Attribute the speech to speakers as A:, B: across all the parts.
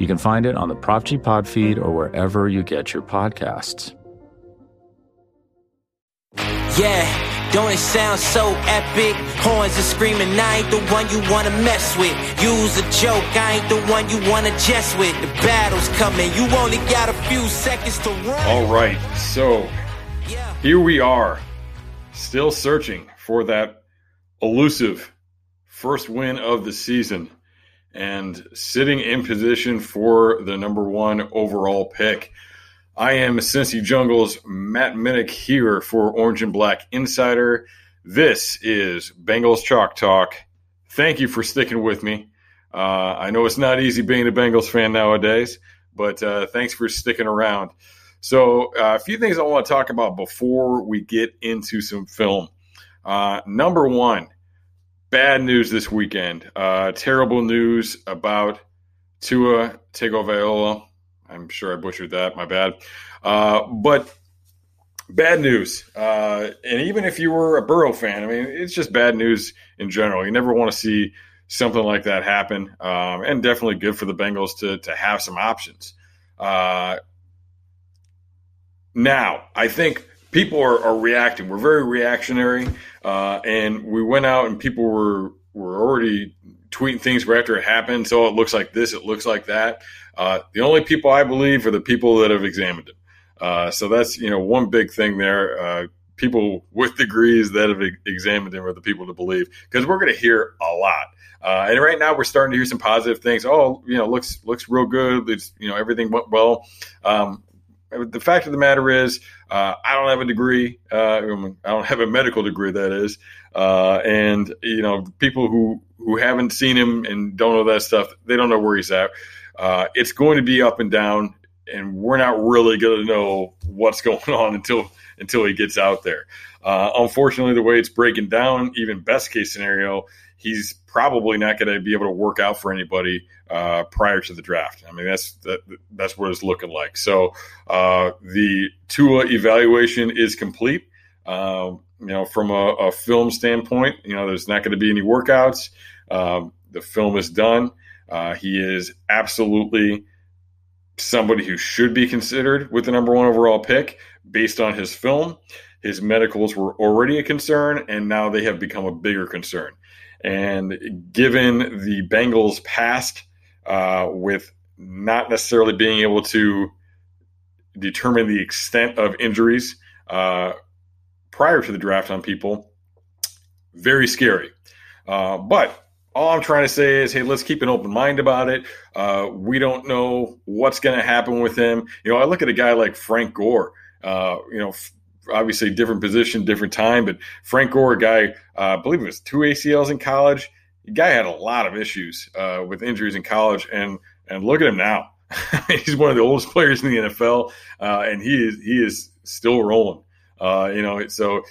A: You can find it on the Prop G Pod feed or wherever you get your podcasts.
B: Yeah, don't it sound so epic? Horns are screaming, I ain't the one you wanna mess with. Use a joke, I ain't the one you wanna jest with. The battle's coming, you only got a few seconds to run.
C: All right, so here we are, still searching for that elusive first win of the season and sitting in position for the number one overall pick. I am Cincy Jungle's Matt Minich here for Orange and Black Insider. This is Bengals Chalk Talk. Thank you for sticking with me. Uh, I know it's not easy being a Bengals fan nowadays, but uh, thanks for sticking around. So, uh, a few things I want to talk about before we get into some film. Uh, number one, bad news this weekend. Uh, terrible news about Tua Tagovailoa. I'm sure I butchered that. My bad. Uh, but bad news. Uh, and even if you were a Burrow fan, I mean, it's just bad news in general. You never want to see something like that happen. Um, and definitely good for the Bengals to to have some options. Uh, now, I think people are, are reacting. We're very reactionary, uh, and we went out and people were were already tweeting things right after it happened. So it looks like this, it looks like that. Uh, the only people I believe are the people that have examined it. Uh, so that's you know one big thing there. Uh, people with degrees that have examined them are the people to believe because we're going to hear a lot. Uh, and right now we're starting to hear some positive things. Oh, you know, looks looks real good. It's you know everything went well. Um, the fact of the matter is, uh, I don't have a degree. Uh, I don't have a medical degree, that is. Uh, and you know, people who who haven't seen him and don't know that stuff, they don't know where he's at. Uh, it's going to be up and down, and we're not really going to know what's going on until until he gets out there. Uh, unfortunately, the way it's breaking down, even best case scenario, he's probably not going to be able to work out for anybody uh, prior to the draft. I mean, that's that, that's what it's looking like. So uh, the Tua evaluation is complete. Um, you know, from a, a, film standpoint, you know, there's not going to be any workouts. Um, the film is done. Uh, he is absolutely somebody who should be considered with the number one overall pick based on his film. His medicals were already a concern, and now they have become a bigger concern. And given the Bengals' past uh, with not necessarily being able to determine the extent of injuries uh, prior to the draft on people, very scary. Uh, but all I'm trying to say is, hey, let's keep an open mind about it. Uh, we don't know what's going to happen with him. You know, I look at a guy like Frank Gore. Uh, you know, obviously different position, different time. But Frank Gore, a guy, uh, I believe it was two ACLs in college. The guy had a lot of issues uh, with injuries in college, and and look at him now. He's one of the oldest players in the NFL, uh, and he is he is still rolling. Uh, you know, so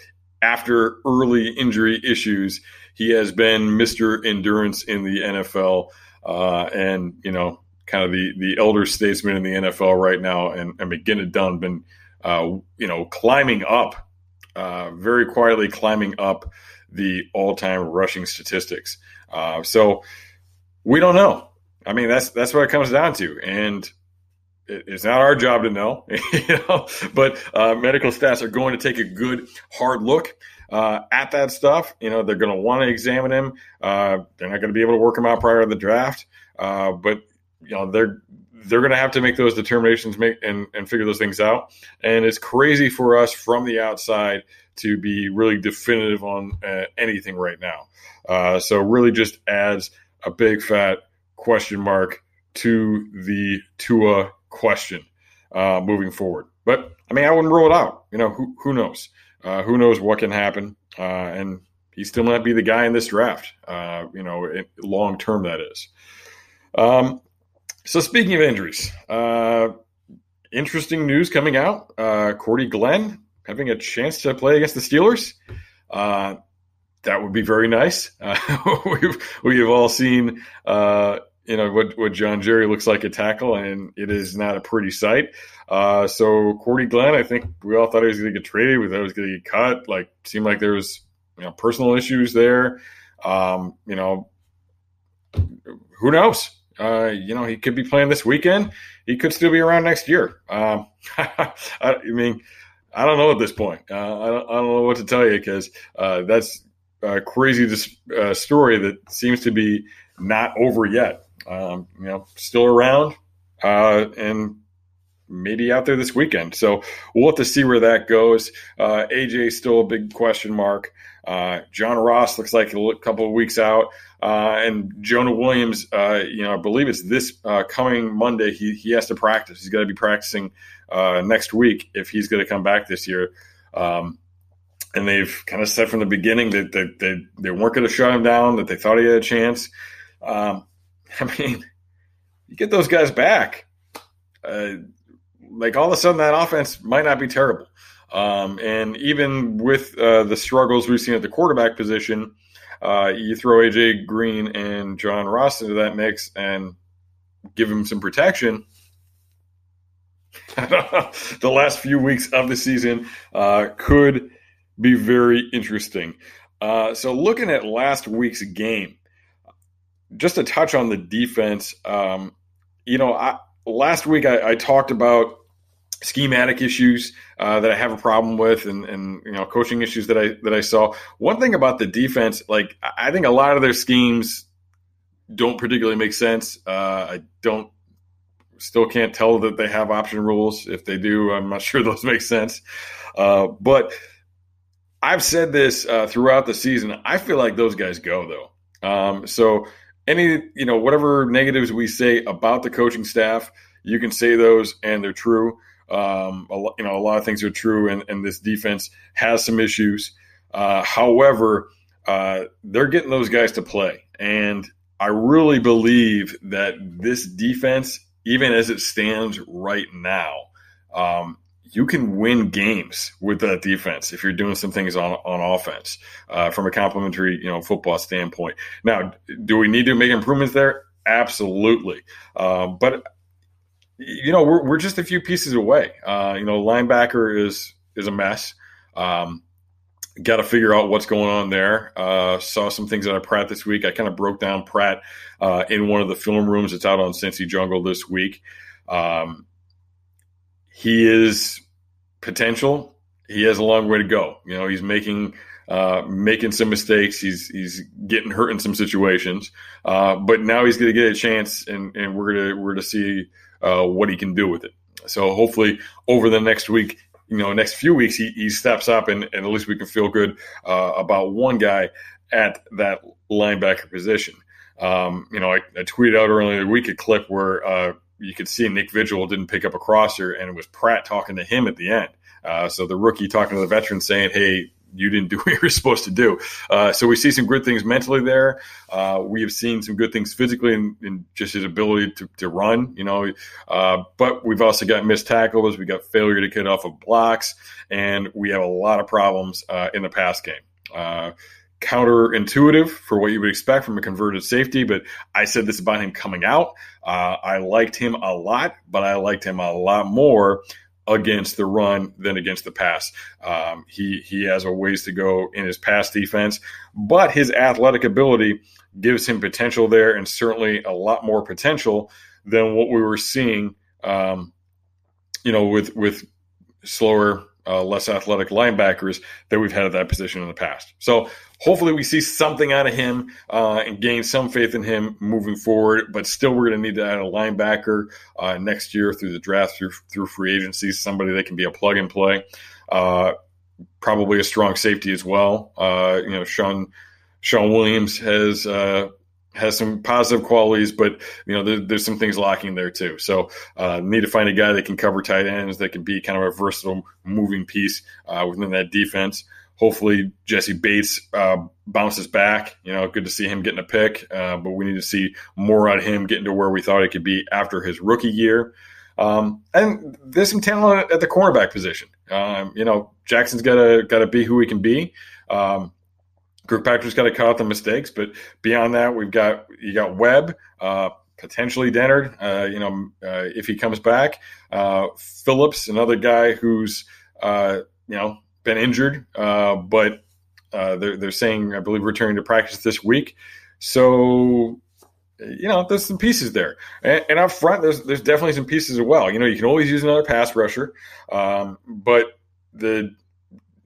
C: after early injury issues, he has been Mister Endurance in the NFL, uh, and you know, kind of the the elder statesman in the NFL right now, and, and McGinnis Dunn been uh, you know, climbing up, uh, very quietly climbing up the all-time rushing statistics. Uh, so we don't know. I mean, that's that's what it comes down to, and it, it's not our job to know. you know, but uh, medical staffs are going to take a good hard look. Uh, at that stuff, you know, they're going to want to examine him. Uh, they're not going to be able to work him out prior to the draft, but you know, they're they're going to have to make those determinations make and, and figure those things out. And it's crazy for us from the outside to be really definitive on uh, anything right now. Uh, so really just adds a big fat question mark to the Tua question uh, moving forward. But I mean, I wouldn't rule it out. You know, who, who knows? Uh, who knows what can happen? Uh, and he still might be the guy in this draft. Uh, you know, long term that is. Um, so speaking of injuries, uh, interesting news coming out. Uh, Cordy Glenn having a chance to play against the Steelers. Uh, that would be very nice. Uh, we've we've all seen uh, you know what what John Jerry looks like at tackle, and it is not a pretty sight. Uh, so Cordy Glenn, I think we all thought he was going to get traded. We thought he was going to get cut. Like seemed like there was you know personal issues there. Um, you know, who knows? Uh, you know, he could be playing this weekend. He could still be around next year. Um, I, mean, I don't know at this point. Uh, I, don't, I, don't, know what to tell you because uh, that's a crazy uh, story that seems to be not over yet. Um, you know, still around uh, and maybe out there this weekend. So we'll have to see where that goes. Uh, AJ still a big question mark. Uh, John Ross looks like a couple of weeks out. Uh, and Jonah Williams, uh, you know, I believe it's this uh, coming Monday. He, he has to practice. He's got to be practicing uh, next week if he's going to come back this year. Um, and they've kind of said from the beginning that, that, that they weren't going to shut him down, that they thought he had a chance. Um, I mean, you get those guys back. Like all of a sudden, that offense might not be terrible. Um, and even with uh, the struggles we've seen at the quarterback position, uh, you throw AJ Green and John Ross into that mix and give him some protection. the last few weeks of the season uh, could be very interesting. Uh, so, looking at last week's game, just to touch on the defense, um, you know, I, last week I, I talked about schematic issues uh, that I have a problem with, and, and you know coaching issues that I that I saw. One thing about the defense, like I think a lot of their schemes don't particularly make sense. Uh, I don't still can't tell that they have option rules. If they do, I'm not sure those make sense. Uh, but I've said this uh, throughout the season. I feel like those guys go though. Um, so any you know whatever negatives we say about the coaching staff, you can say those and they're true. Um, a, you know, a lot of things are true, and, and this defense has some issues. Uh, however, uh, they're getting those guys to play, and I really believe that this defense, even as it stands right now, um, you can win games with that defense if you're doing some things on on offense uh, from a complementary you know football standpoint. Now, do we need to make improvements there? Absolutely, uh, but you know, we're, we're just a few pieces away. Uh, you know, linebacker is is a mess. Um, Got to figure out what's going on there. Uh, saw some things out of Pratt this week. I kind of broke down Pratt uh, in one of the film rooms. It's out on Cincy Jungle this week. Um, he is potential. He has a long way to go. You know, he's making uh, making some mistakes. He's he's getting hurt in some situations, uh, but now he's going to get a chance, and, and we're gonna we're to see uh, what he can do with it. So hopefully over the next week, you know, next few weeks, he, he steps up and, and at least we can feel good uh, about one guy at that linebacker position. Um, you know, I, I, tweeted out earlier the week a clip where uh, you could see Nick Vigil didn't pick up a crosser, and it was Pratt talking to him at the end. Uh, so the rookie talking to the veteran saying, "Hey, you didn't do what you were supposed to do. Uh, so we see some good things mentally there. Uh, we have seen some good things physically in, in just his ability to, to run, you know. Uh, but we've also got missed tackles. We got failure to get off of blocks, and we have a lot of problems uh, in the pass game. Uh, counterintuitive for what you would expect from a converted safety, but I said this about him coming out. Uh, I liked him a lot, but I liked him a lot more against the run than against the pass. Um, he he has a ways to go in his pass defense, but his athletic ability gives him potential there, and certainly a lot more potential than what we were seeing. Um, you know, with with slower, uh, less athletic linebackers that we've had at that position in the past. So hopefully we see something out of him uh, and gain some faith in him moving forward. But still, we're going to need to add a linebacker uh, next year through the draft, through through free agency, somebody that can be a plug and play. Uh, probably a strong safety as well. Uh, you know, Shawn Shawn Williams has. Uh, has some positive qualities, but you know there, there's some things lacking there too. So uh, need to find a guy that can cover tight ends, that can be kind of a versatile moving piece within that defense hopefully Jessie Bates uh, bounces back. You know, good to see him getting a pick, uh, but we need to see more of him getting to where we thought he could be after his rookie year. Um, and there's some talent at the cornerback position. Um, you know, Jackson's got to got to be who he can be. Um, Kirkpatrick's got to cut out the mistakes, but beyond that, we've got you got Webb, uh, potentially Dennard. Uh, you know, uh, if he comes back, uh, Phillips, another guy who's uh, you know been injured, uh, but they're they're saying I believe returning to practice this week. So you know, there's some pieces there, and, and, up front, there's there's definitely some pieces as well. You know, you can always use another pass rusher, um, but the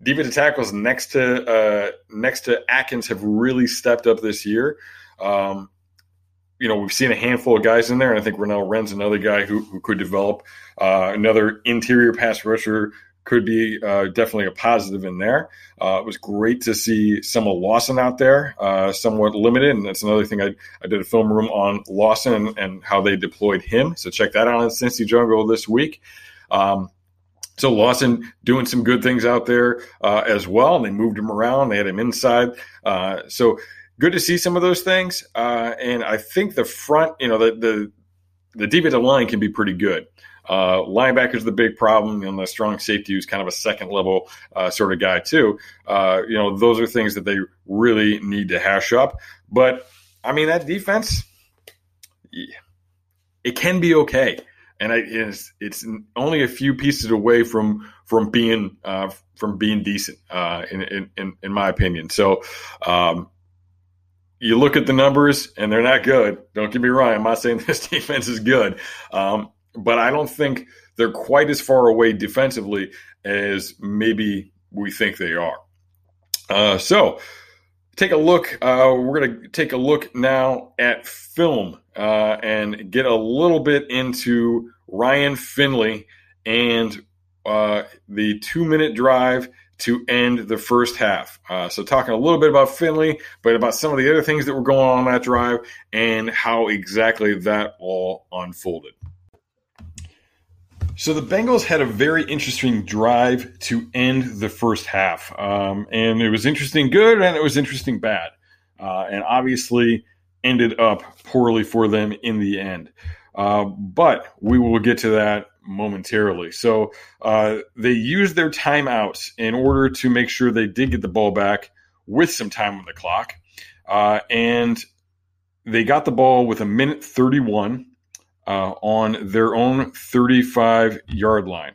C: defensive tackles next to uh, next to Atkins have really stepped up this year. Um, you know, we've seen a handful of guys in there, and I think Renell Wren's another guy who, who could develop. Uh, another interior pass rusher could be uh, definitely a positive in there. Uh, it was great to see of Lawson out there, uh, somewhat limited, and that's another thing. I, I did a film room on Lawson and, and how they deployed him, so check that out on Cincy Jungle this week. Um, so Lawson doing some good things out there uh, as well, and they moved him around. They had him inside, uh, so good to see some of those things. Uh, and I think the front, you know, the the the defensive line can be pretty good. Uh, linebacker is the big problem, and the strong safety who's kind of a second level uh, sort of guy too. Uh, you know, those are things that they really need to hash up. But I mean, that defense, it can be okay, and I, it's it's only a few pieces away from from being uh, from being decent, uh, in, in in my opinion. So. Um, you look at the numbers and they're not good. Don't get me wrong. I'm not saying this defense is good. Um, but I don't think they're quite as far away defensively as maybe we think they are. Uh, so, take a look. Uh, we're going to take a look now at film uh, and get a little bit into Ryan Finley and uh, the two minute drive to end the first half. Uh, so, talking a little bit about Finley, but about some of the other things that were going on on that drive and how exactly that all unfolded. So the Bengals had a very interesting drive to end the first half, um, and it was interesting good and it was interesting bad, uh, and obviously ended up poorly for them in the end. Uh, but we will get to that momentarily. So uh, they used their timeouts in order to make sure they did get the ball back with some time on the clock, uh, and they got the ball with a minute thirty-one uh, on their own 35 yard line.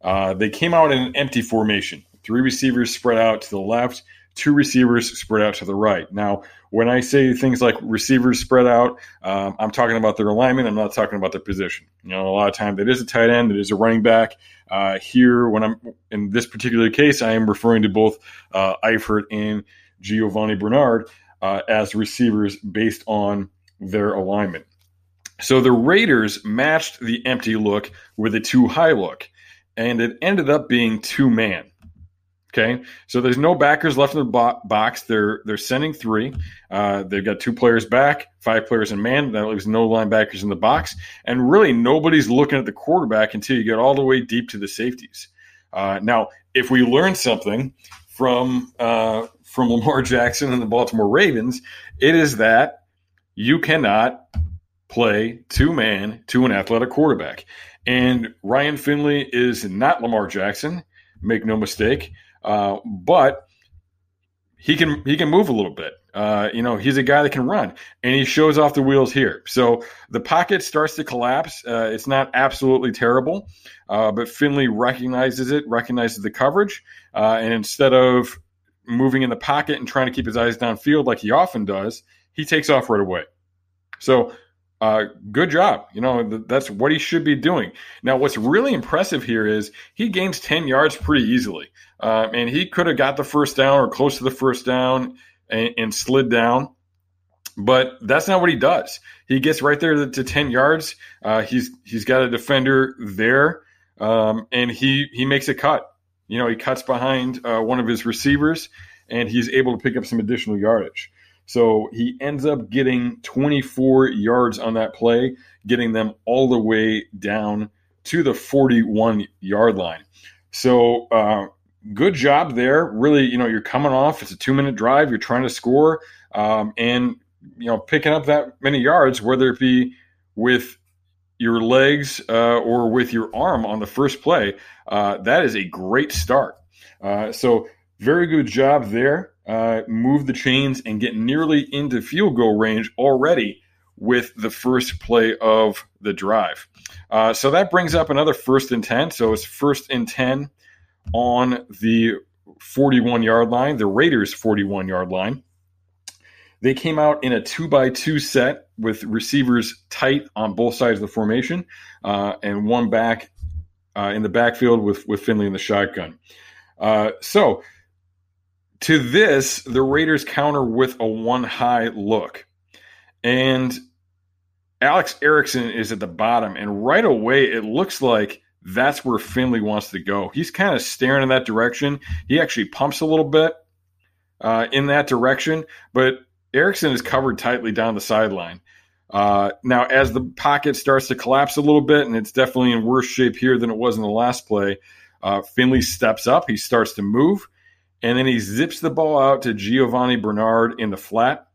C: Uh, they came out in an empty formation. Three receivers spread out to the left, two receivers spread out to the right. Now, when I say things like receivers spread out, um, I'm talking about their alignment. I'm not talking about their position. You know, a lot of times it is a tight end, it is a running back. Uh, here, when I'm in this particular case, I am referring to both uh, Eifert and Giovanni Bernard uh, as receivers based on their alignment. So the Raiders matched the empty look with a two high look, and it ended up being two man. Okay, so there's no backers left in the bo- box. They're they're sending three. Uh, they've got two players back, five players in man. That leaves no linebackers in the box, and really nobody's looking at the quarterback until you get all the way deep to the safeties. Uh, now, if we learn something from uh, from Lamar Jackson and the Baltimore Ravens, it is that you cannot play two man to an athletic quarterback. And Ryan Finley is not Lamar Jackson, make no mistake, uh, but he can he can move a little bit. Uh, you know, he's a guy that can run, and he shows off the wheels here. So the pocket starts to collapse. Uh, it's not absolutely terrible, uh, but Finley recognizes it, recognizes the coverage, uh, and instead of moving in the pocket and trying to keep his eyes downfield like he often does, he takes off right away. So uh, good job. You know, th- that's what he should be doing. Now, what's really impressive here is he gains 10 yards pretty easily. Uh, and he could have got the first down or close to the first down and, and, slid down. But that's not what he does. He gets right there to, to 10 yards. Uh, he's he's got a defender there, um, and he he makes a cut. You know, he cuts behind uh, one of his receivers, and he's able to pick up some additional yardage. So he ends up getting 24 yards on that play, getting them all the way down to the 41 yard line. So uh, good job there. Really, you know, you're coming off. It's a two minute drive. You're trying to score, um, and you know, picking up that many yards, whether it be with your legs uh, or with your arm on the first play, uh, that is a great start. Uh, so, very good job there. Uh, move the chains and get nearly into field goal range already with the first play of the drive. Uh, so that brings up another first and 10. So it's first and 10 on the 41 yard line, the Raiders' 41 yard line. They came out in a two by two set with receivers tight on both sides of the formation uh, and one back uh, in the backfield with, with Finley in the shotgun. Uh, so to this, the Raiders counter with a one high look. And Alex Erickson is at the bottom. And right away, it looks like that's where Finley wants to go. He's kind of staring in that direction. He actually pumps a little bit uh, in that direction, but Erickson is covered tightly down the sideline. Uh, now, as the pocket starts to collapse a little bit, and it's definitely in worse shape here than it was in the last play, uh, Finley steps up. He starts to move, and then he zips the ball out to Giovanni Bernard in the flat.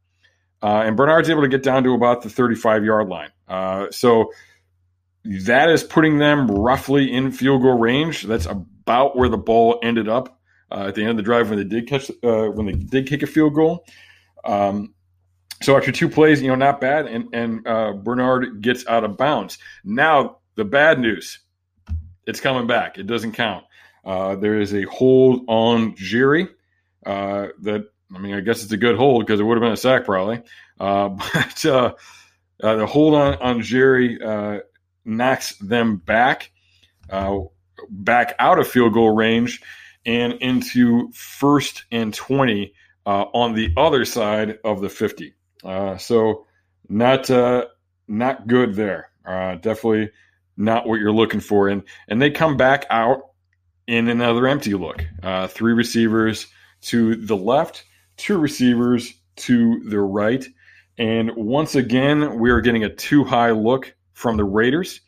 C: Uh, and Bernard's able to get down to about the 35 yard line. Uh, so that is putting them roughly in field goal range. That's about where the ball ended up uh, at the end of the drive when they did catch uh, when they did kick a field goal. Um, so after two plays, you know, not bad, and and uh, Bernard gets out of bounds. Now the bad news, it's coming back. It doesn't count. Uh, there is a hold on Jerry uh, that I mean, I guess it's a good hold because it would have been a sack probably. Uh, but uh, the hold on on Jerry knocks them back back out of field goal range and into first and 20 uh, on the other side of the 50. Uh, so not uh, not good there. Uh, definitely not what you're looking for. And and they come back out in another empty look. Uh, three receivers to the left, two receivers to the right. And once again, we are getting a two high look from the Raiders.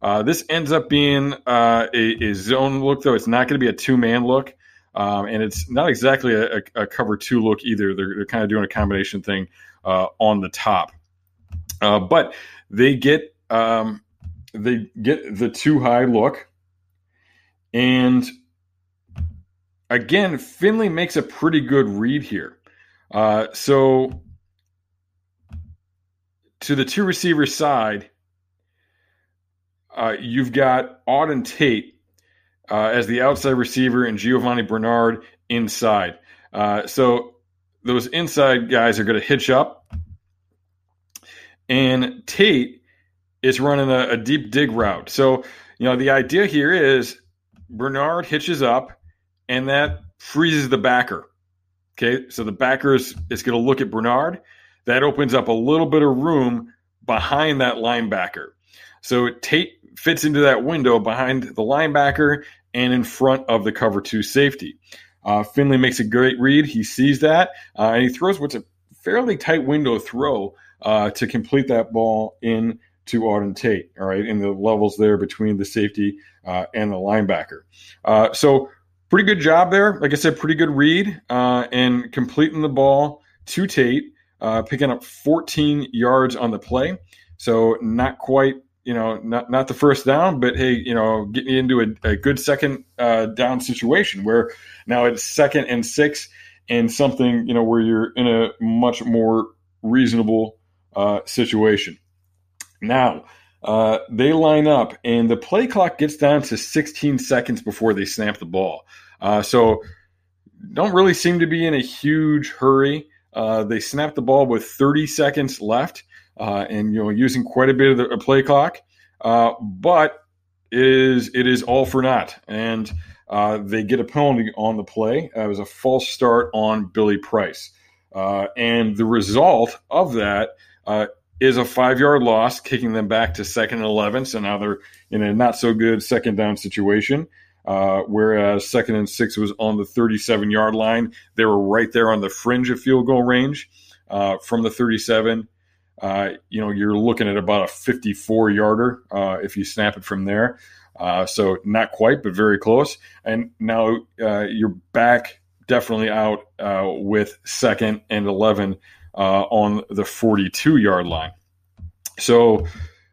C: Uh, this ends up being uh, a, a, zone look, though. It's not going to be a two man look. Um, and it's not exactly a, a, cover two look either. They're, they're kind of doing a combination thing uh, on the top, uh, but they get um, they get the two high look, and again, Finley makes a pretty good read here. Uh, so to the two receiver side, uh, you've got Auden Tate uh, as the outside receiver and Giovanni Bernard inside. Uh, so those inside guys are going to hitch up. And Tate is running a, a, deep dig route. So, you know, the idea here is Bernard hitches up and that freezes the backer. Okay. So the backer is, is going to look at Bernard. That opens up a little bit of room behind that linebacker. So Tate fits into that window behind the linebacker and in front of the cover two safety. Uh, Finley makes a great read. He sees that uh, and he throws what's a fairly tight window throw uh, to complete that ball in to Auden Tate. All right, in the levels there between the safety uh, and the linebacker. Uh, so pretty good job there. Like I said, pretty good read uh, and completing the ball to Tate, picking up 14 yards on the play. So not quite you know, not not the first down, but hey, you know, get me into a, a good second uh, down situation where now it's second and six and something, you know, where you're in a much more reasonable uh, situation. Now, uh, they line up, and the play clock gets down to 16 seconds before they snap the ball. Uh, so, don't really seem to be in a huge hurry. Uh, they snap the ball with 30 seconds left uh, and you know using quite a bit of the play clock. Uh, but it is it is all for naught, and they get a penalty on the play. It was a false start on Billy Price, and the result of that is a five yard loss, kicking them back to second and eleven. So now they're in a not so good second down situation. Uh, whereas second and six was on the 37 yard line. They were right there on the fringe of field goal range uh, from the 37 uh, you know, you're looking at about a 54 yarder uh, if you snap it from there. Uh, so not quite, but very close. And now uh, you're back definitely out with second and 11 uh, on the 42 yard line. So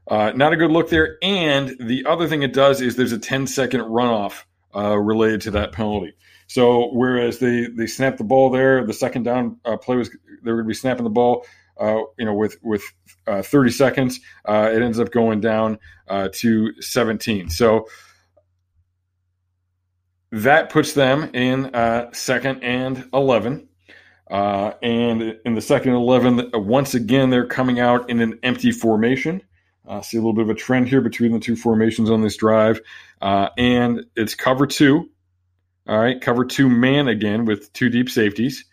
C: uh, not a good look there. And the other thing it does is there's a 10 second runoff uh, related to that penalty. So whereas they they snapped the ball there, the second down uh, play was they were going to be snapping the ball. Uh, you know, with with uh, 30 seconds, uh, it ends up going down uh, to 17. So that puts them in uh, second and 11. And in the second 11, once again, they're coming out in an empty formation. Uh, see a little bit of a trend here between the two formations on this drive. Uh, and it's cover two. All right, cover two man again with two deep safeties.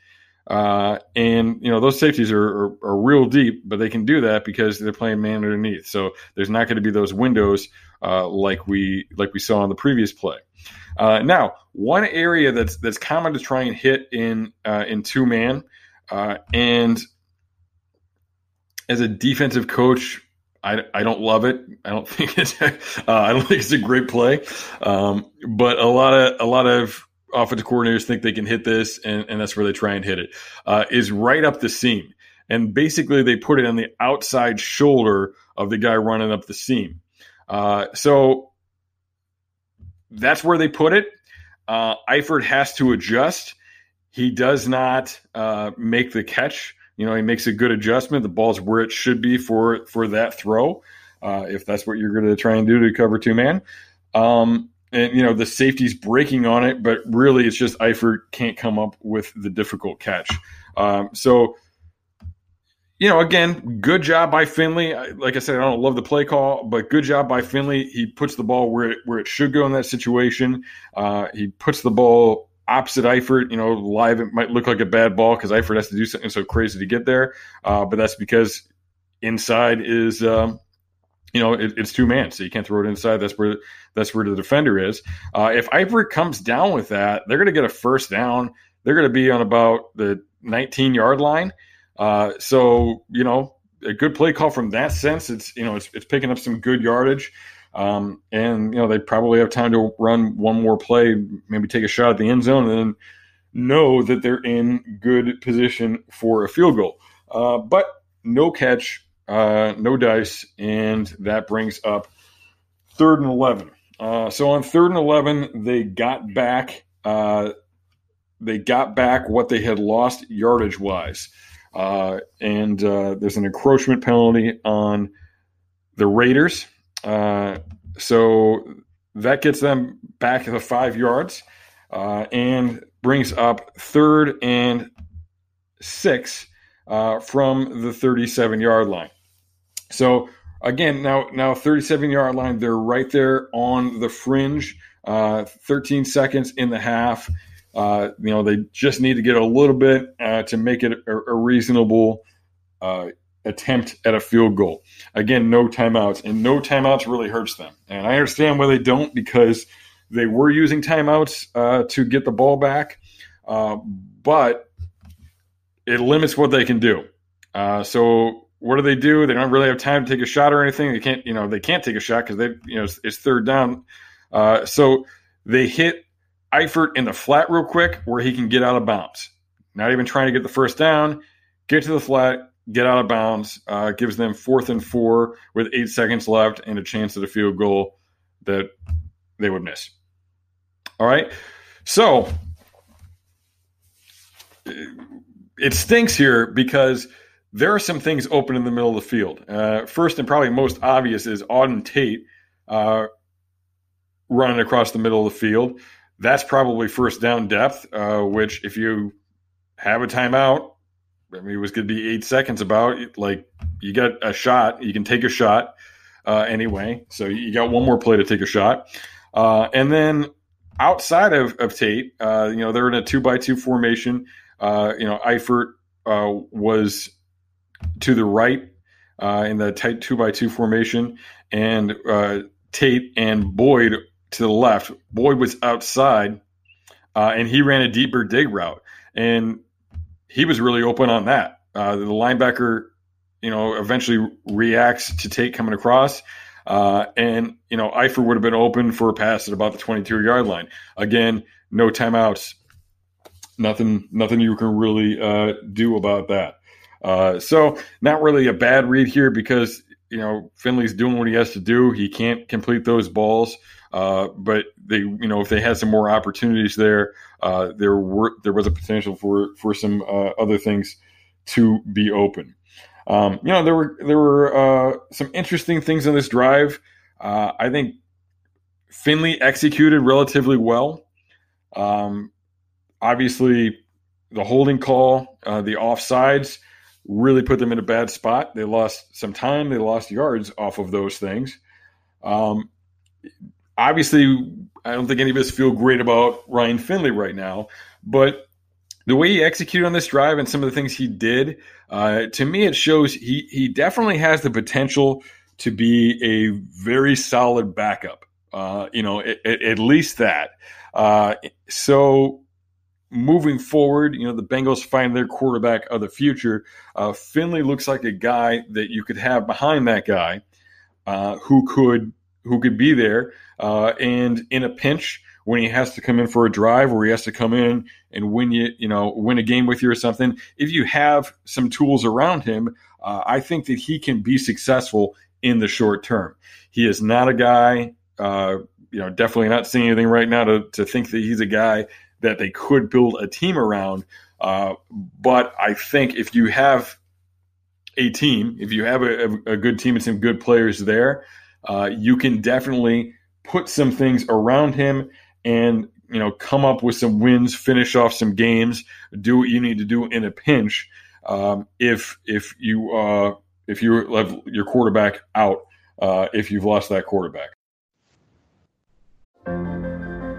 C: Uh, and you know those safeties are, are, are, real deep, but they can do that because they're playing man underneath. So there's not going to be those windows uh, like we like we saw on the previous play. Uh, now, one area that's that's common to try and hit in uh, in two man, uh, and as a defensive coach, I, I don't love it. I don't think it's uh, I don't think it's a great play. Um, but a lot of a lot of offensive coordinators think they can hit this, and, and that's where they try and hit it. Uh, is right up the seam, and basically they put it on the outside shoulder of the guy running up the seam. Uh, so that's where they put it. Uh, Eifert has to adjust. He does not uh, make the catch you know, he makes a good adjustment. The ball's where it should be for for that throw, uh, if that's what you're going to try and do to cover two man. Um, and you know the safety's breaking on it, but really it's just Eifert can't come up with the difficult catch. Um, so you know, again, good job by Finley. Like I said, I don't love the play call, but good job by Finley. He puts the ball where it, where it should go in that situation. Uh, he puts the ball opposite Eifert, you know, live it might look like a bad ball because Eifert has to do something so crazy to get there. Uh, but that's because inside is, um, you know, it, it's two man, so you can't throw it inside. That's where that's where the defender is. Uh, if Eifert comes down with that, they're going to get a first down. They're going to be on about the 19 yard line. Uh, so you know, a good play call from that sense. It's you know, it's it's picking up some good yardage. Um, and you know they probably have time to run one more play, maybe take a shot at the end zone, and then know that they're in good position for a field goal. Uh, but no catch, uh, no dice, and that brings up third and eleven. Uh, so on third and eleven, they got back. Uh, they got back what they had lost yardage wise, uh, and uh, there's an encroachment penalty on the Raiders. Uh, so that gets them back to the five yards uh, and brings up third and six uh, from the 37 yard line. So again, now now 37 yard line, they're right there on the fringe. Uh, 13 seconds in the half. Uh, you know, they just need to get a little bit uh, to make it a, a reasonable uh, attempt at a field goal. Again, no timeouts, and no timeouts really hurts them. And I understand why they don't because they were using timeouts uh, to get the ball back, uh, but it limits what they can do. Uh, so what do they do? They don't really have time to take a shot or anything. They can't, you know, they can't take a shot because they, you know, it's, it's third down. Uh, so they hit Eifert in the flat real quick where he can get out of bounds. Not even trying to get the first down, get to the flat, get out of bounds, uh, gives them fourth and four with eight seconds left and a chance at a field goal that they would miss. All right. So it stinks here because there are some things open in the middle of the field. Uh, first and probably most obvious is Auden Tate uh, running across the middle of the field. That's probably first down depth, uh, which if you have a timeout, I mean, it was going to be eight seconds about like you got a shot, you can take a shot uh, anyway. So you got one more play to take a shot. Uh, and then outside of, of Tate, uh, you know, they're in a two by two formation. Uh, you know, Eifert uh, was to the right uh, in the tight two by two formation, and Tate and Boyd to the left. Boyd was outside, and he ran a deeper dig route. And he was really open on that. Uh, the linebacker, you know, eventually reacts to Tate coming across. Uh, and, you know, Eifert would have been open for a pass at about the 22 yard line. Again, no timeouts. Nothing, nothing you can really uh, do about that. Uh, so, not really a bad read here because you know, Finley's doing what he has to do. He can't complete those balls. Uh, but they, you know, if they had some more opportunities there, uh, there were there was a potential for for some uh, other things to be open. Um, you know, there were there were uh, some interesting things in this drive. Uh, I think Finley executed relatively well. Um, obviously, the holding call, uh, the offsides, really put them in a bad spot. They lost some time, they lost yards off of those things. Um, obviously, I don't think any of us feel great about Ryan Finley right now, but the way he executed on this drive and some of the things he did, uh, to me, it shows he he definitely has the potential to be a very solid backup. Uh, you know, at, at least that. Uh, so moving forward, you know, the Bengals find their quarterback of the future. Uh, Finley looks like a guy that you could have behind that guy uh, who could who could be there uh, and in a pinch when he has to come in for a drive or he has to come in and win you, you know, win a game with you or something. If you have some tools around him, uh, I think that he can be successful in the short term. He is not a guy, uh, you know, definitely not seeing anything right now to, to think that he's a guy that they could build a team around. Uh, but I think if you have a team, if you have a, a good team and some good players there, uh, you can definitely put some things around him and you know come up with some wins, finish off some games, do what you need to do in a pinch. Um, if if you uh, if you have your quarterback out, uh, if you've lost that quarterback.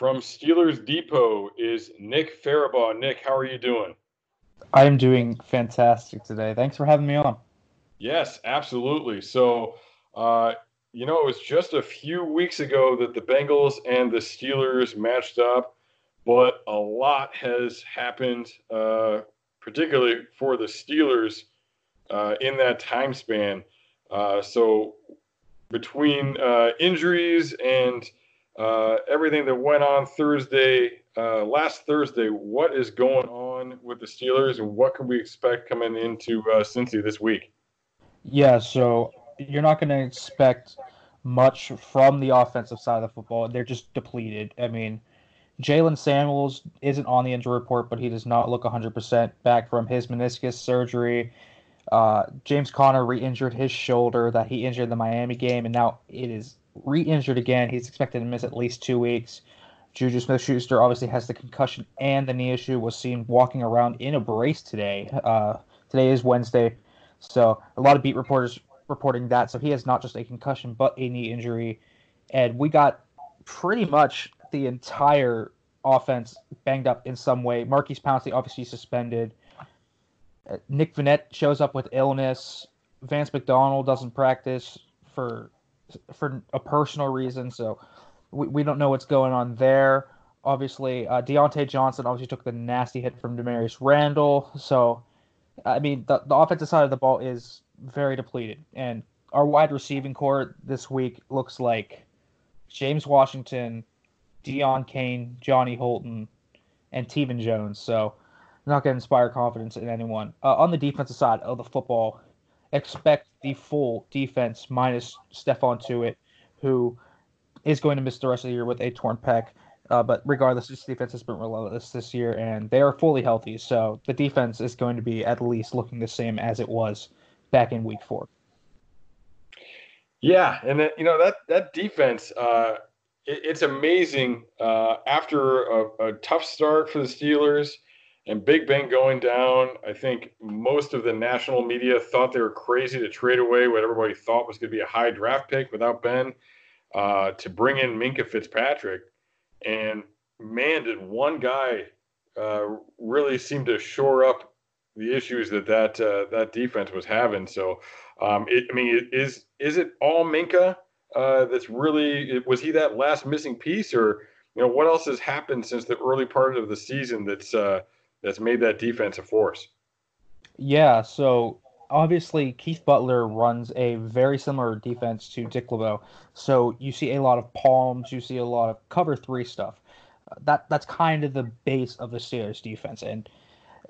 C: from Steelers Depot is Nick Farabaugh. Nick, how are you doing?
D: I am doing fantastic today. Thanks for having me on.
C: Yes, absolutely. So, uh, you know, it was just a few weeks ago that the Bengals and the Steelers matched up, but a lot has happened, uh, particularly for the Steelers uh, in that time span. Uh, so, between uh, injuries and uh, everything that went on Thursday, uh, last Thursday. What is going on with the Steelers, and what can we expect coming into uh, Cincy this week?
D: Yeah, so you're not going to expect much from the offensive side of the football. They're just depleted. I mean, Jaylen Samuels isn't on the injury report, but he does not look 100% back from his meniscus surgery. Uh, James Conner re-injured his shoulder that he injured in the Miami game, and now it is re-injured again. He's expected to miss at least two weeks. Juju Smith-Schuster obviously has the concussion and the knee issue. Was seen walking around in a brace today. Uh, today is Wednesday, so a lot of beat reporters reporting that. So he has not just a concussion but a knee injury, and we got pretty much the entire offense banged up in some way. Maurkice Pouncey obviously suspended. Uh, Nick Vannett shows up with illness. Vance McDonald doesn't practice for for a personal reason, so we, we don't know what's going on there. Obviously, uh, Diontae Johnson obviously took the nasty hit from Damarious Randall. So, I mean, the, the offensive side of the ball is very depleted. And our wide receiving corps this week looks like James Washington, Deon Cain, Johnny Holton, and Tevin Jones. So, not going to inspire confidence in anyone. Uh, on the defensive side of the football, expect the full defense minus Stephon Tuitt, who is going to miss the rest of the year with a torn pec. Uh, but regardless, this defense has been relentless this year, and they are fully healthy. So the defense is going to be at least looking the same as it was back in Week Four.
C: Yeah, and then, you know that that defense, uh, it, it's amazing. Uh, after a, a, tough start for the Steelers and Big Ben going down, I think most of the national media thought they were crazy to trade away what everybody thought was going to be a high draft pick without Ben uh, to bring in Minkah Fitzpatrick. And man, did one guy uh, really seem to shore up the issues that that uh, that defense was having. So, um, it, I mean, is is it all Minkah uh, that's really was he that last missing piece, or you know what else has happened since the early part of the season that's uh, that's made that defense a force?
D: Yeah, so obviously Keith Butler runs a very similar defense to Dick LeBeau. So you see a lot of palms, you see a lot of cover three stuff. That that's kind of the base of the Steelers defense, and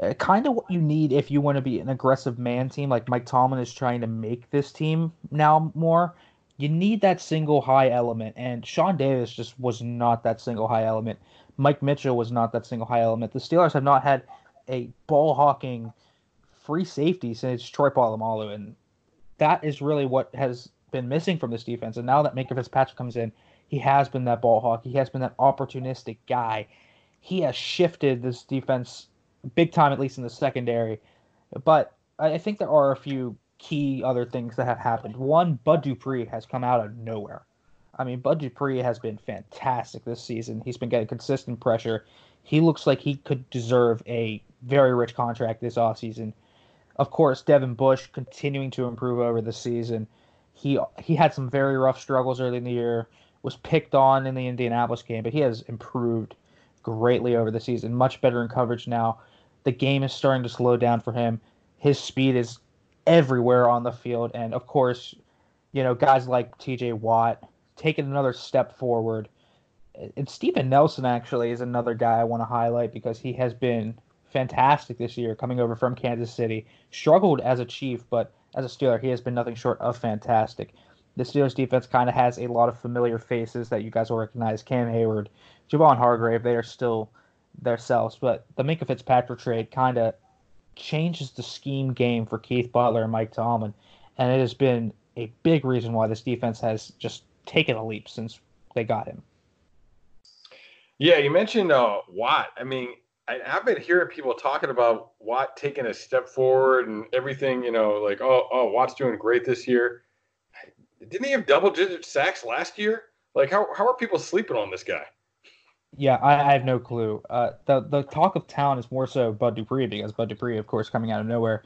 D: uh, kind of what you need if you want to be an aggressive man team, like Mike Tomlin is trying to make this team now more. You need that single high element, and Sean Davis just was not that single high element. Mike Mitchell was not that single high element. The Steelers have not had a ball hawking free safety since Troy Polamalu, and that is really what has been missing from this defense. And now that Minkah Fitzpatrick comes in, he has been that ball hawk. He has been that opportunistic guy. He has shifted this defense big time, at least in the secondary. But I think there are a few key other things that have happened. One, Bud Dupree has come out of nowhere. I mean, Bud Dupree has been fantastic this season. He's been getting consistent pressure. He looks like he could deserve a very rich contract this offseason. Of course, Devin Bush continuing to improve over the season. He he had some very rough struggles early in the year. Was picked on in the Indianapolis game, but he has improved greatly over the season. Much better in coverage now. The game is starting to slow down for him. His speed is everywhere on the field, and of course, you know guys like T.J. Watt taking another step forward. And Steven Nelson actually is another guy I want to highlight because he has been fantastic this year coming over from Kansas City. Struggled as a Chief, but as a Steeler, he has been nothing short of fantastic. The Steelers defense kind of has a lot of familiar faces that you guys will recognize. Cam Heyward, Javon Hargrave, they are still themselves, but the Minkah Fitzpatrick trade kind of changes the scheme game for Keith Butler and Mike Tomlin, and it has been a big reason why this defense has just taken a leap since they got him.
C: Yeah, you mentioned uh, Watt. I mean, I, have been hearing people talking about Watt taking a step forward and everything. You know, like oh, oh, Watt's doing great this year. Didn't he have double digit sacks last year? Like, how how are people sleeping on this guy?
D: Yeah, I, I have no clue. Uh, the the talk of town is more so Bud Dupree because Bud Dupree, of course, coming out of nowhere.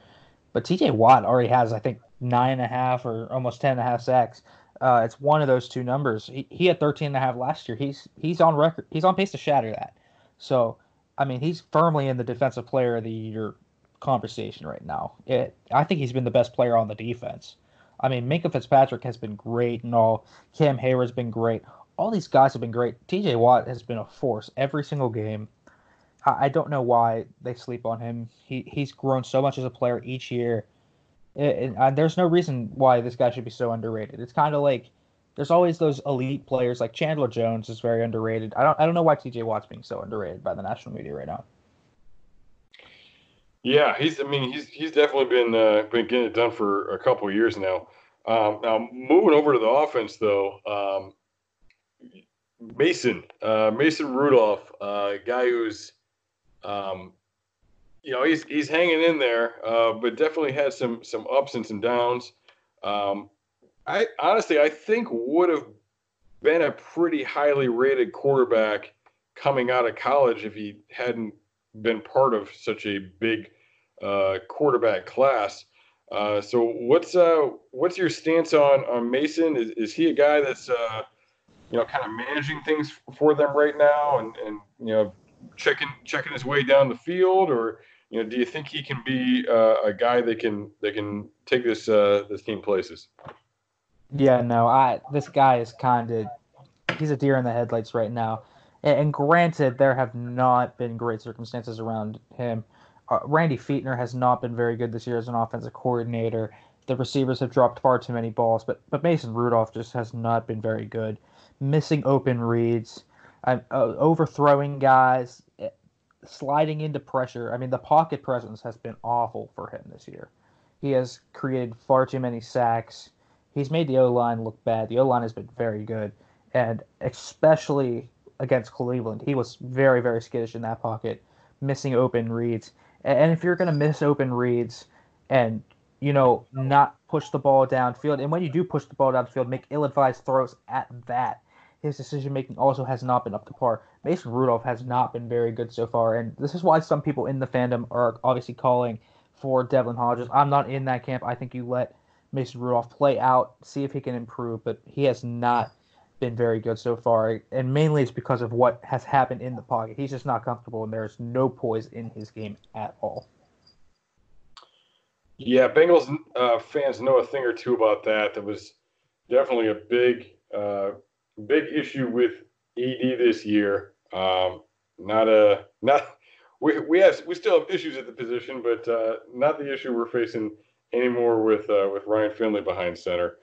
D: But T.J. Watt already has, I think, nine and a half or almost ten and a half sacks. Uh, it's one of those two numbers. He, he had 13 and a half last year. He's he's on record. He's on pace to shatter that. So I mean, he's firmly in the defensive player of the year conversation right now. It, I think he's been the best player on the defense. I mean, Minkah Fitzpatrick has been great and all. Cam Heyward's been great. All these guys have been great. TJ Watt has been a force every single game. I, I don't know why they sleep on him. He he's grown so much as a player each year. It, it, there's no reason why this guy should be so underrated. It's kind of like there's always those elite players like Chandler Jones is very underrated. I don't I don't know why TJ Watt's being so underrated by the national media right now.
C: Yeah, he's I mean he's he's definitely been uh, been getting it done for a couple years now. Um, now moving over to the offense though, um, Mason uh, Mason Rudolph, uh, guy who's um, you know he's he's hanging in there, uh, but definitely had some some ups and some downs. Um, I honestly, I think would have been a pretty highly rated quarterback coming out of college if he hadn't been part of such a big uh, quarterback class. Uh, so what's uh, what's your stance on on Mason? Is, is he a guy that's uh, you know kind of managing things for them right now and, and you know checking checking his way down the field, or you know do you think he can be uh, a guy that can that can take this uh, this team places?
D: Yeah, no, I this guy is kind of he's a deer in the headlights right now. And, and granted, there have not been great circumstances around him uh, Randy Fichtner has not been very good this year as an offensive coordinator. The receivers have dropped far too many balls, but but Mason Rudolph just has not been very good. Missing open reads, uh, overthrowing guys, sliding into pressure. I mean, the pocket presence has been awful for him this year. He has created far too many sacks. He's made the O line look bad. The O line has been very good, and especially against Cleveland, he was very very skittish in that pocket, missing open reads. And if you're going to miss open reads and, you know, not push the ball downfield, and when you do push the ball downfield, make ill advised throws at that, his decision making also has not been up to par. Mason Rudolph has not been very good so far, and this is why some people in the fandom are obviously calling for Devlin Hodges. I'm not in that camp. I think you let Mason Rudolph play out, see if he can improve, but he has not been very good so far, and mainly it's because of what has happened in the pocket. He's just not comfortable, and there's no poise in his game at all.
C: Yeah, Bengals uh, fans know a thing or two about that. That was definitely a big, uh, big issue with ED this year. Um, not a not we we have we still have issues at the position, but uh, not the issue we're facing anymore with uh, with Ryan Finley behind center.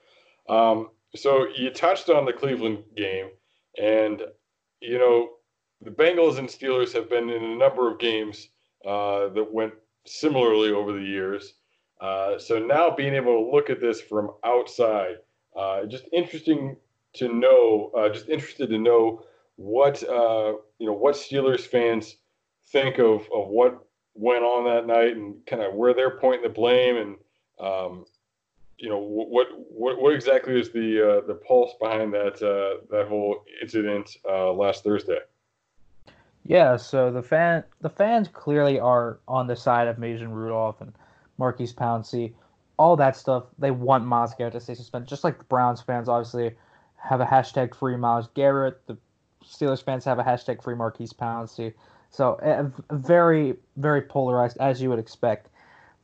C: Um, so you touched on the Cleveland game, and you know the Bengals and Steelers have been in a number of games uh, that went similarly over the years. Uh, so now being able to look at this from outside, uh, just interesting to know. Uh, just interested to know what uh, you know what Steelers fans think of of what went on that night and kind of where they're pointing the blame and um, you know what what what exactly is the uh, the pulse behind that uh, that whole incident uh, last Thursday?
D: Yeah, so the fan the fans clearly are on the side of Mason Rudolph and Maurkice Pouncey, all that stuff. They want Garrett to stay suspended, just like the Browns fans obviously have a hashtag free Myles Garrett. The Steelers fans have a hashtag free Maurkice Pouncey. So very very polarized as you would expect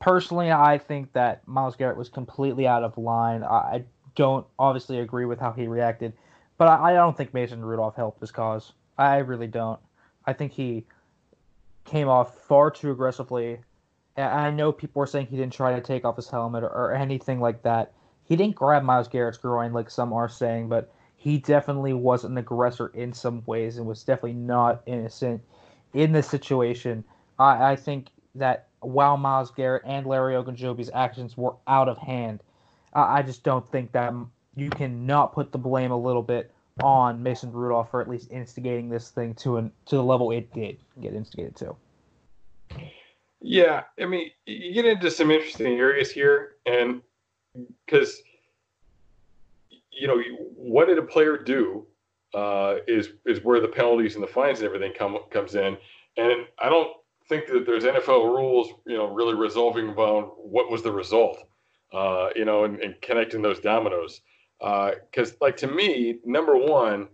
D: personally, I think that Myles Garrett was completely out of line. I don't obviously agree with how he reacted, but I, don't think Mason Rudolph helped his cause. I really don't. I think he came off far too aggressively. I know people were saying he didn't try to take off his helmet or, or anything like that. He didn't grab Myles Garrett's groin like some are saying, but he definitely was an aggressor in some ways and was definitely not innocent in this situation. I, I think that while Myles Garrett and Larry Ogunjobi's actions were out of hand. I just don't think that you cannot put the blame a little bit on Mason Rudolph for at least instigating this thing to an to the level it did get instigated to.
C: Yeah, I mean, you get into some interesting areas here, and because you know, what did a player do uh, is is where the penalties and the fines and everything come comes in, and I don't think that there's NFL rules, you know, really resolving about what was the result, uh, you know, and, and, connecting those dominoes. Because, uh, like to me, number one,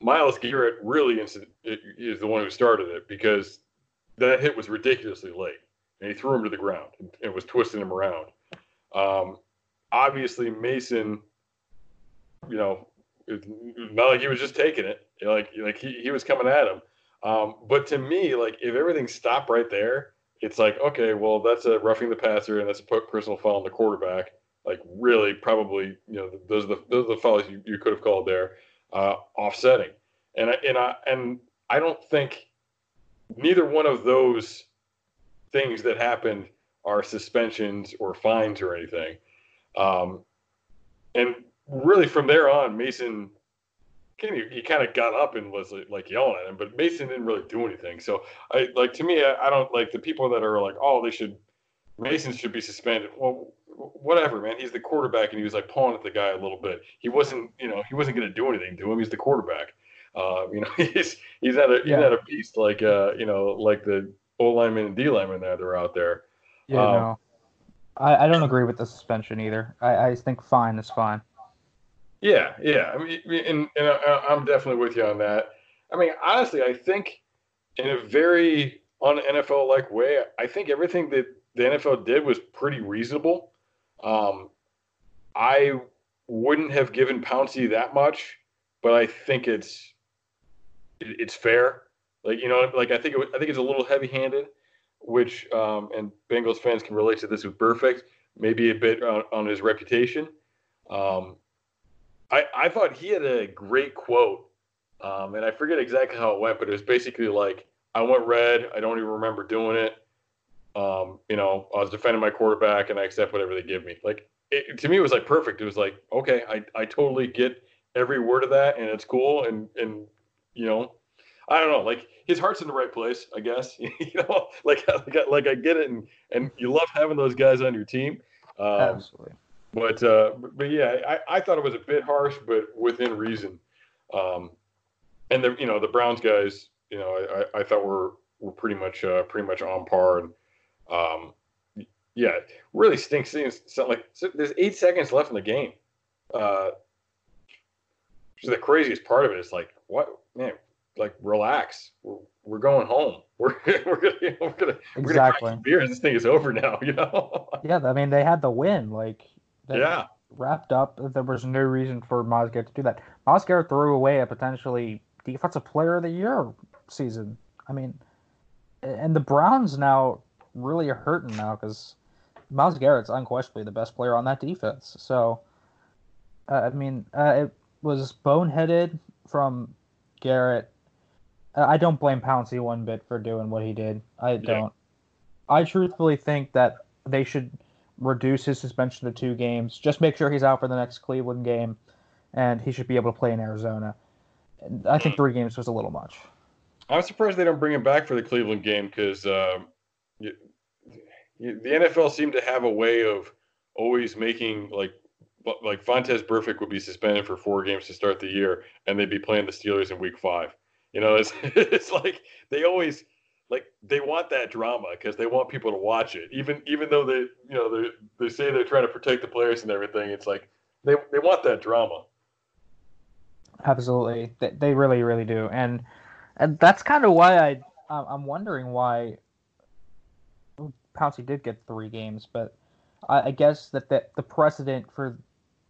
C: Myles Garrett really is, is the one who started it because that hit was ridiculously late, and he threw him to the ground and, and was twisting him around. Um, obviously, Mason, you know, not like he was just taking it, like like he, he was coming at him. Um, but to me, like if everything stopped right there, it's like okay, well that's a roughing the passer and that's a personal foul on the quarterback. Like really, probably you know those are the those are the fouls you, you could have called there, uh, offsetting. And I, and I and I don't think neither one of those things that happened are suspensions or fines or anything. Um, and really, from there on, Mason he, he kind of got up and was like yelling at him, but Mason didn't really do anything. So I like to me, I, I don't like the people that are like, oh, they should Mason should be suspended. Well, whatever, man. He's the quarterback, and he was like pulling at the guy a little bit. He wasn't, you know, he wasn't going to do anything to him. He's the quarterback. Uh, you know, he's he's at a yeah. he's at a beast like uh, you know, like the O lineman and D lineman that are out there.
D: Yeah, um, no. I, I don't agree with the suspension either. I, I think fine is fine.
C: Yeah, yeah. I mean, and, and I'm definitely with you on that. I mean, honestly, I think in a very un NFL like way, I think everything that the NFL did was pretty reasonable. Um, I wouldn't have given Pouncey that much, but I think it's it's fair. Like you know, like I think it, I think it's a little heavy handed which um, and Bengals fans can relate to this with Burfict, maybe a bit on, on his reputation. Um, I, I thought he had a great quote, um, and I forget exactly how it went, but it was basically like, "I went red. I don't even remember doing it. Um, you know, I was defending my quarterback, and I accept whatever they give me." Like it, to me, it was like perfect. It was like, okay, I, I totally get every word of that, and it's cool, and and you know, I don't know, like his heart's in the right place, I guess. you know, like like, like I get it, and and you love having those guys on your team.
D: Um, Absolutely.
C: But uh, but, but yeah, I, I thought it was a bit harsh, but within reason. Um, and the you know the Browns guys, you know, I, I thought were were pretty much uh, pretty much on par, and um, yeah, really stinks. So like so there's eight seconds left in the game. Uh, the craziest part of it. it is like, what man, like relax. We're, we're going home. We're we're gonna you know, we're gonna
D: exactly
C: we're gonna beers. This thing is over now. You know.
D: yeah, I mean they had the win. Like
C: yeah,
D: wrapped up. There was no reason for Garrett to do that. Garrett threw away a potentially defensive player of the year season. I mean, and the Browns now really are hurting now because Myles Garrett's unquestionably the best player on that defense. So, uh, I mean, uh, it was boneheaded from Garrett I don't blame Pouncey one bit for doing what he did. I don't. I truthfully think that they should reduce his suspension to two games. Just make sure he's out for the next Cleveland game, and he should be able to play in Arizona. I think three games was a little much.
C: I'm surprised they don't bring him back for the Cleveland game because uh, the NFL seemed to have a way of always making like like Vontaze Burfict would be suspended for four games to start the year, and they'd be playing the Steelers in Week Five. You know, it's it's like they always like they want that drama because they want people to watch it. Even even though they you know they they say they're trying to protect the players and everything, it's like they they want that drama.
D: Absolutely, they, they really really do, and and that's kind of why I I'm wondering why Pouncey did get three games, but I, I guess that the, the precedent for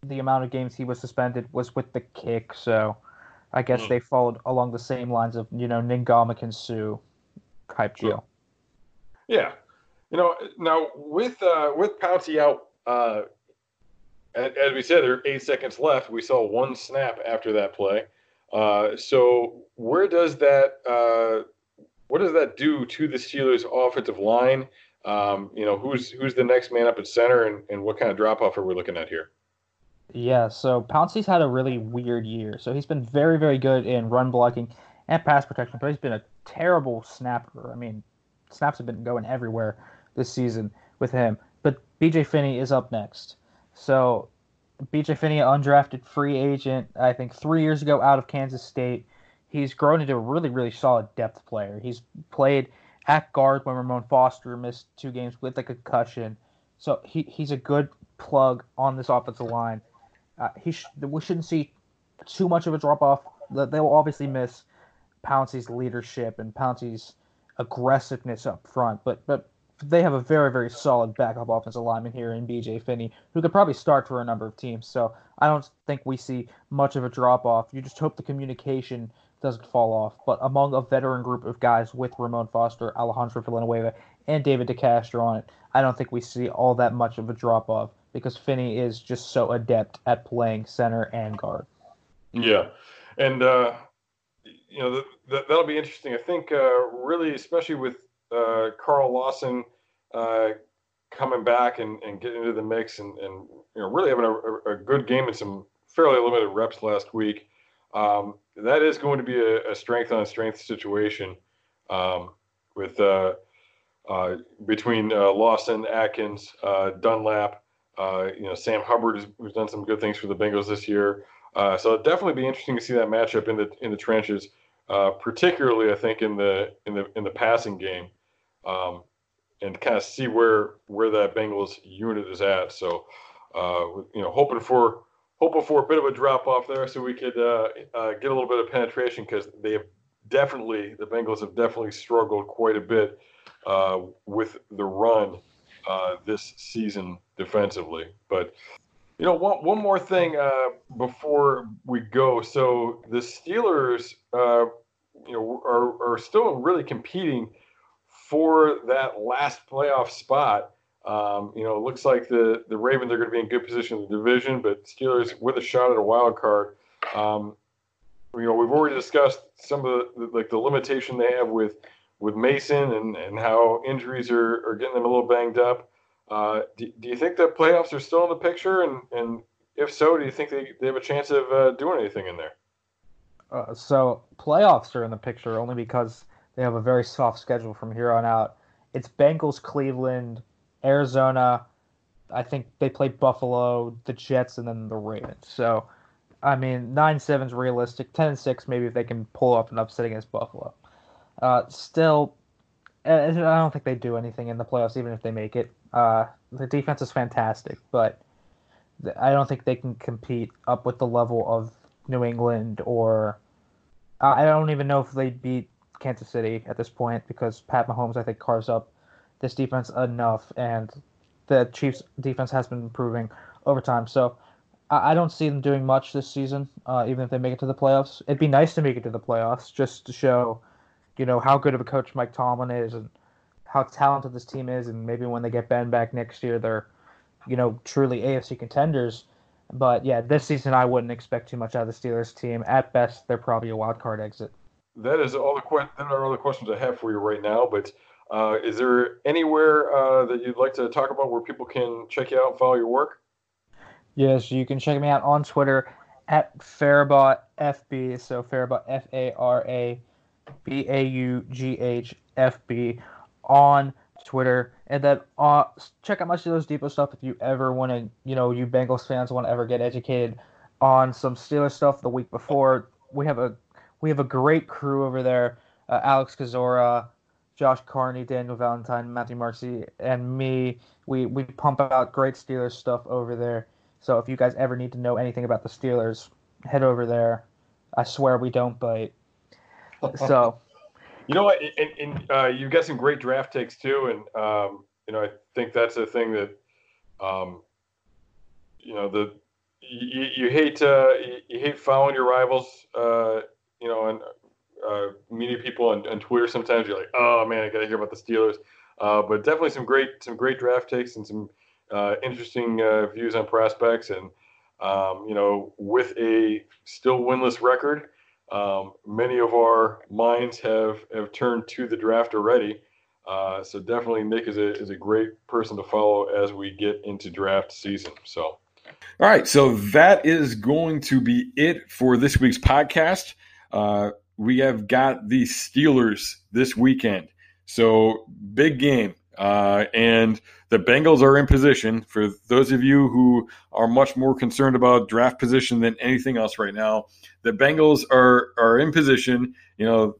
D: the amount of games he was suspended was with the kick, so I guess mm. they followed along the same lines of you know Ndamukong Suh type sure. deal.
C: Yeah, you know now with uh, with Pouncey out, uh, as we said, there are eight seconds left. We saw one snap after that play. Uh, so where does that uh, what does that do to the Steelers' offensive line? Um, you know, who's who's the next man up at center, and, and what kind of drop off are we looking at here?
D: Yeah, so Pouncey's had a really weird year. So he's been very, very good in run blocking and pass protection, but he's been a terrible snapper. I mean, snaps have been going everywhere this season with him. But BJ Finney is up next. So BJ Finney, undrafted free agent, I think three years ago out of Kansas State. He's grown into a really, really solid depth player. He's played at guard when Ramon Foster missed two games with a concussion. So he, he's a good plug on this offensive line. Uh, he sh- we shouldn't see too much of a drop off. They will obviously miss Pouncey's leadership and Pouncey's aggressiveness up front, but but they have a very very solid backup offensive lineman here in BJ Finney, who could probably start for a number of teams. So I don't think we see much of a drop off. You just hope the communication doesn't fall off. But among a veteran group of guys with Ramon Foster, Alejandro Villanueva, and David DeCastro on it, I don't think we see all that much of a drop off because Finney is just so adept at playing center and guard.
C: Yeah, and uh, you know that'll be interesting. I think uh, really, especially with uh, Carl Lawson uh, coming back and, and getting into the mix, and, and you know really having a, a, good game and some fairly limited reps last week. Um, that is going to be a, a strength on strength situation um, with uh, uh, between Lawson, Atkins, Dunlap. Uh, you know, Sam Hubbard who's done some good things for the Bengals this year. Uh, so it'll definitely be interesting to see that matchup in the in the trenches, uh, particularly I think in the in the in the passing game. Um, and kind of see where where that Bengals unit is at. So, uh, you know, hoping for hoping for a bit of a drop off there, so we could uh, uh, get a little bit of penetration because they have definitely the Bengals have definitely struggled quite a bit uh, with the run this season defensively. But you know, one one more thing uh, before we go. So the Steelers, you know, are are still really competing for that last playoff spot. Um, you know, it looks like the the Ravens are going to be in good position in the division, but Steelers with a shot at a wild card. Um, you know, we've already discussed some of the like the limitation they have with with Mason and, and how injuries are, are getting them a little banged up. Uh, do, do you think the playoffs are still in the picture? And, and if so, do you think they, they have a chance of uh, doing anything in there?
D: Uh, so playoffs are in the picture only because they have a very soft schedule from here on out. It's Bengals, Cleveland, Arizona. I think they play Buffalo, the Jets, and then the Ravens. So, I mean, nine seven's realistic. Ten and six, maybe if they can pull up an upset against Buffalo. Uh, still, I don't think they do anything in the playoffs, even if they make it. Uh, the defense is fantastic, but I don't think they can compete up with the level of New England or I don't even know if they beat Kansas City at this point because Pat Mahomes, I think, carves up this defense enough, and the Chiefs' defense has been improving over time. So I, don't see them doing much this season, uh, even if they make it to the playoffs. It'd be nice to make it to the playoffs just to show, you know, how good of a coach Mike Tomlin is and how talented this team is, and maybe when they get Ben back next year, they're, you know, truly AFC contenders. But yeah, this season I wouldn't expect too much out of the Steelers team. At best, they're probably a wild card exit
C: that is all the que- that are all the questions I have for you right now. But uh, is there anywhere uh, that you'd like to talk about where people can check you out and follow your work?
D: Yes, you can check me out on Twitter at Farabaugh FB. So Farabaugh F A R A B A U G H F B on Twitter, and then uh, check out my Steelers Depot stuff if you ever want to, you know, you Bengals fans want to ever get educated on some Steelers stuff the week before. We have a we have a great crew over there. Uh, Alex Kozora, Josh Carney, Daniel Valente, Matthew Marczi, and me. We we pump out great Steelers stuff over there. So if you guys ever need to know anything about the Steelers, head over there. I swear we don't bite. So,
C: you know what? And, and uh, you've got some great draft takes too, and um, you know I think that's a thing that, um, you know the you, you hate uh, you, hate following your rivals. Uh, you know, and uh, meeting people on, on Twitter, sometimes you're like, oh man, I got to hear about the Steelers. Uh, but definitely some great some great draft takes and some uh, interesting uh, views on prospects. And um, you know, with a still winless record, um, many of our minds have have turned to the draft already. Uh, so definitely, Nick is a is a great person to follow as we get into draft season. So. All right, so that is going to be it for this week's podcast. Uh, we have got the Steelers this weekend. So big game. Uh, and the Bengals are in position. For those of you who are much more concerned about draft position than anything else right now, the Bengals are are in position. You know,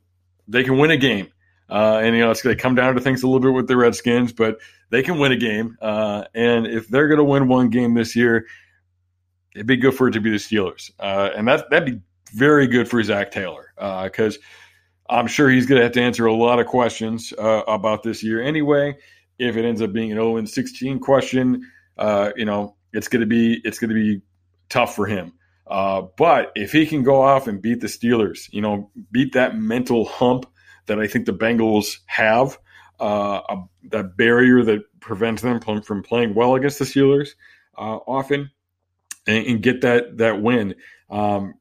C: they can win a game. Uh, and you know it's going to come down to things a little bit with the Redskins, but they can win a game. Uh, and if they're going to win one game this year, it'd be good for it to be the Steelers. Uh, and that that'd be very good for Zac Taylor because uh, I'm sure he's going to have to answer a lot of questions uh, about this year anyway. If it ends up being an 0 16 question, uh, you know it's going to be it's going to be tough for him. Uh, but if he can go off and beat the Steelers, you know, beat that mental hump that I think the Bengals have, uh, that barrier that prevents them from, from playing well against the Steelers uh, often, and, and, get that that win. Um,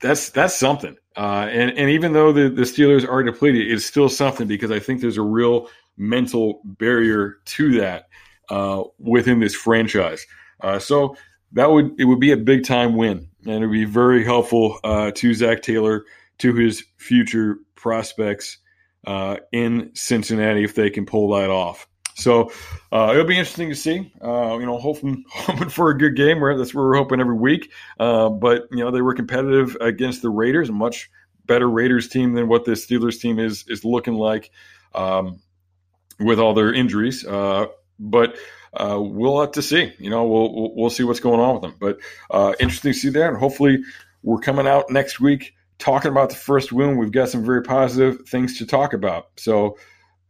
C: that's that's something. Uh, and and even though the, the Steelers are depleted, it's still something because I think there's a real mental barrier to that uh, within this franchise. Uh, so that would it would be a big time win, and it would be very helpful uh, to Zac Taylor to his future prospects uh, in Cincinnati if they can pull that off. So uh, it'll be interesting to see. Uh, you know, hoping hoping for a good game. That's what we're hoping every week. Uh, but you know, they were competitive against the Raiders, a much better Raiders team than what the Steelers team is is looking like. Um, with all their injuries. Uh, but uh, we'll have to see. You know, we'll we'll see what's going on with them. But uh, interesting to see that, and hopefully we're coming out next week talking about the first win. We've got some very positive things to talk about. So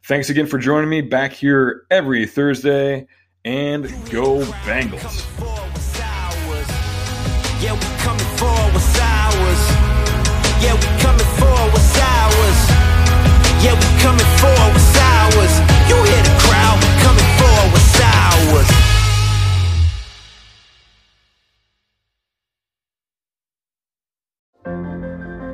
C: thanks again for joining me back here every Thursday, and go Bengals. Yeah, we coming for what's ours. Yeah, we coming for what's ours. Yeah, we coming for what's ours. You hear the crowd, we coming for what's ours.